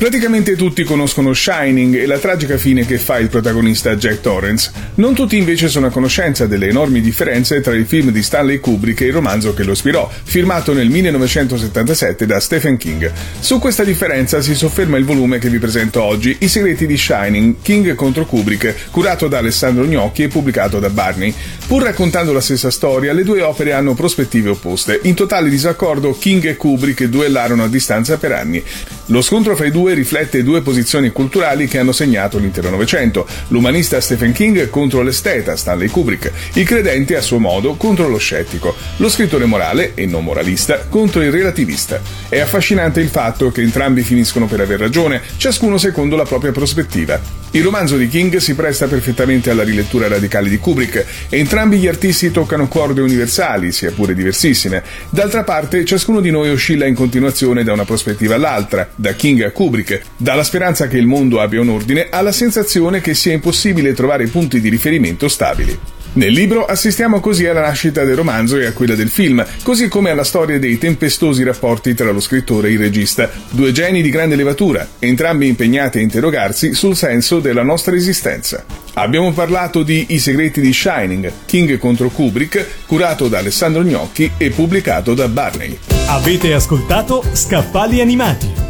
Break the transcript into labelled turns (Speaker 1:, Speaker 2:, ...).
Speaker 1: Praticamente tutti conoscono Shining e la tragica fine che fa il protagonista Jack Torrance. Non tutti invece sono a conoscenza delle enormi differenze tra il film di Stanley Kubrick e il romanzo che lo ispirò, firmato nel 1977 da Stephen King. Su questa differenza si sofferma il volume che vi presento oggi, I segreti di Shining, King contro Kubrick, curato da Alessandro Gnocchi e pubblicato da Barney. Pur raccontando la stessa storia, le due opere hanno prospettive opposte. In totale disaccordo, King e Kubrick duellarono a distanza per anni. Lo scontro fra i due riflette due posizioni culturali che hanno segnato l'intero Novecento. L'umanista Stephen King contro l'esteta Stanley Kubrick, il credente a suo modo contro lo scettico, lo scrittore morale e non moralista contro il relativista. È affascinante il fatto che entrambi finiscono per aver ragione, ciascuno secondo la propria prospettiva. Il romanzo di King si presta perfettamente alla rilettura radicale di Kubrick. Entrambi gli artisti toccano corde universali, sia pure diversissime. D'altra parte, ciascuno di noi oscilla in continuazione da una prospettiva all'altra, da King a Kubrick, dalla speranza che il mondo abbia un ordine alla sensazione che sia impossibile trovare punti di riferimento stabili. Nel libro assistiamo così alla nascita del romanzo e a quella del film, così come alla storia dei tempestosi rapporti tra lo scrittore e il regista, due geni di grande levatura, entrambi impegnati a interrogarsi sul senso della nostra esistenza. Abbiamo parlato di I segreti di Shining, King contro Kubrick, curato da Alessandro Gnocchi e pubblicato da Barney.
Speaker 2: Avete ascoltato Scaffali Animati.